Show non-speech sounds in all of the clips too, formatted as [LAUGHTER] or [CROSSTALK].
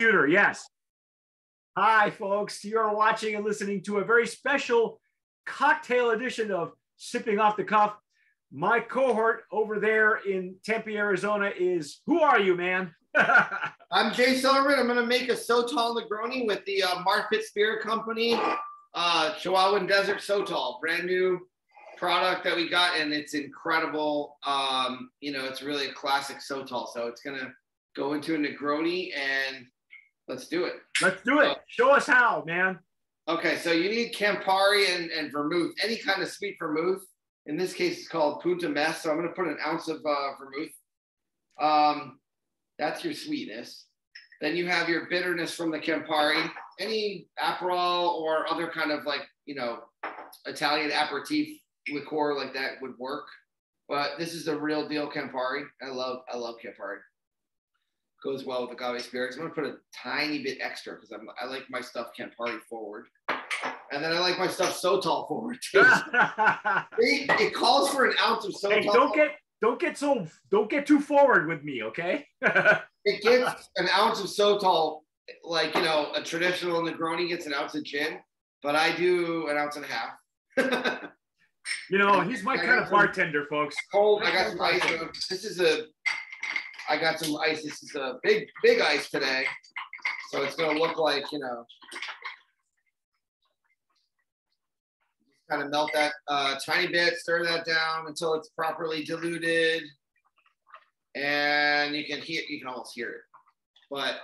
computer, yes. Hi, folks. You're watching and listening to a very special cocktail edition of Sipping Off the Cuff. My cohort over there in Tempe, Arizona is who are you, man? [LAUGHS] I'm Jay Silverman. I'm going to make a Sotol Negroni with the uh, Spirit Company, uh, Chihuahuan Desert Sotol, brand new product that we got, and it's incredible. Um, you know, it's really a classic Sotol. So it's going to go into a Negroni and let's do it. Let's do it. Show us how, man. Okay, so you need Campari and, and vermouth, any kind of sweet vermouth. In this case, it's called Punta Mess. So I'm going to put an ounce of uh, vermouth. Um, that's your sweetness. Then you have your bitterness from the Campari. Any Aperol or other kind of like, you know, Italian aperitif liqueur like that would work. But this is the real deal Campari. I love, I love Campari. Goes well with the agave spirits. I'm gonna put a tiny bit extra because I'm I like my stuff Campari party forward. And then I like my stuff Sotol forward too. [LAUGHS] it, it calls for an ounce of so Hey, don't get don't get so don't get too forward with me, okay? [LAUGHS] it gets an ounce of Sotol, like you know, a traditional Negroni gets an ounce of gin, but I do an ounce and a half. [LAUGHS] you know, he's my kind of bartender, folks. Cold. I got some ice. This is a. I got some ice. This is a big, big ice today, so it's gonna look like you know. Kind of melt that uh, tiny bit, stir that down until it's properly diluted, and you can hear. You can almost hear it, but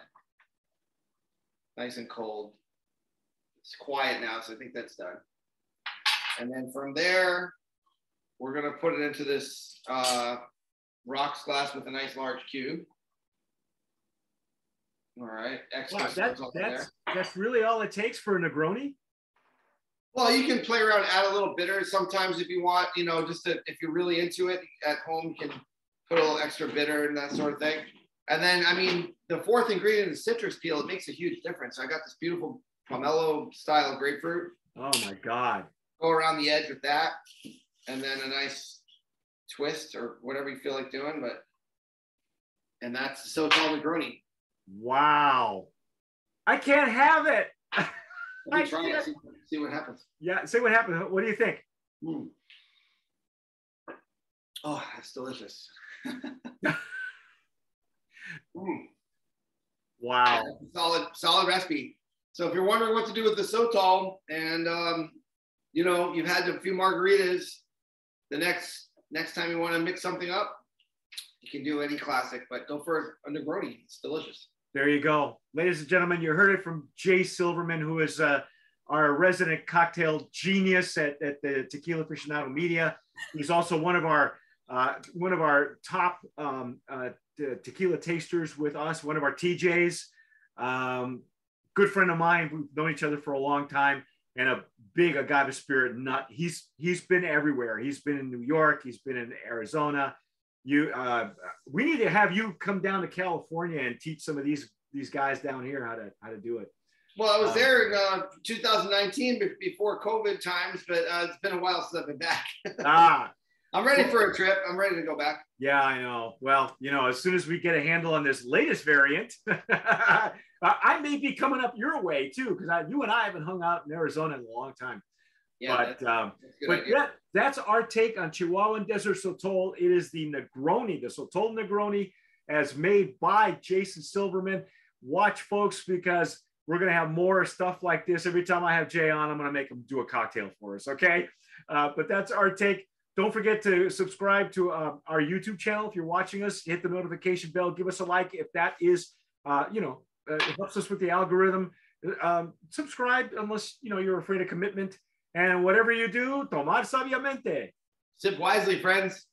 nice and cold. It's quiet now, so I think that's done. And then from there, we're gonna put it into this uh, rocks glass with a nice large cube. All right, extra wow, that, that's, that's really all it takes for a Negroni? Well, you can play around, add a little bitter sometimes if you want, you know, just to, if you're really into it at home, you can put a little extra bitter and that sort of thing. And then, I mean, the fourth ingredient is citrus peel. It makes a huge difference. I got this beautiful pomelo style grapefruit. Oh my God. Go around the edge with that. And then a nice twist or whatever you feel like doing. But, and that's so called Negroni. Wow. I can't have it. Let me [LAUGHS] try it. See, see, what happens. Yeah, see what happens. What do you think? Mm. Oh, that's delicious. [LAUGHS] mm. Wow. Solid, solid recipe. So if you're wondering what to do with the Sotol and um, you know, you've had a few margaritas, the next next time you want to mix something up, you can do any classic, but go for a Negroni. It's delicious. There you go. Ladies and gentlemen, you heard it from Jay Silverman, who is uh, our resident cocktail genius at, at the Tequila Aficionado Media. He's also one of our uh, one of our top um, uh, tequila tasters with us, one of our TJs. Um, good friend of mine. We've known each other for a long time and a big agave spirit nut. He's he's been everywhere. He's been in New York. He's been in Arizona. You, uh, we need to have you come down to California and teach some of these these guys down here how to how to do it. Well, I was um, there in uh, 2019 before COVID times, but uh, it's been a while since I've been back. [LAUGHS] ah, I'm ready for a trip. I'm ready to go back. Yeah, I know. Well, you know, as soon as we get a handle on this latest variant, [LAUGHS] I may be coming up your way too, because you and I haven't hung out in Arizona in a long time. Yeah, but that's, um, that's but idea. yeah, that's our take on Chihuahuan Desert Sotol. It is the Negroni, the Sotol Negroni, as made by Jason Silverman. Watch, folks, because we're gonna have more stuff like this every time I have Jay on. I'm gonna make him do a cocktail for us. Okay, uh, but that's our take. Don't forget to subscribe to uh, our YouTube channel if you're watching us. Hit the notification bell. Give us a like if that is, uh, you know, uh, it helps us with the algorithm. Um, subscribe unless you know you're afraid of commitment. And whatever you do, tomar sabiamente. Sip wisely, friends.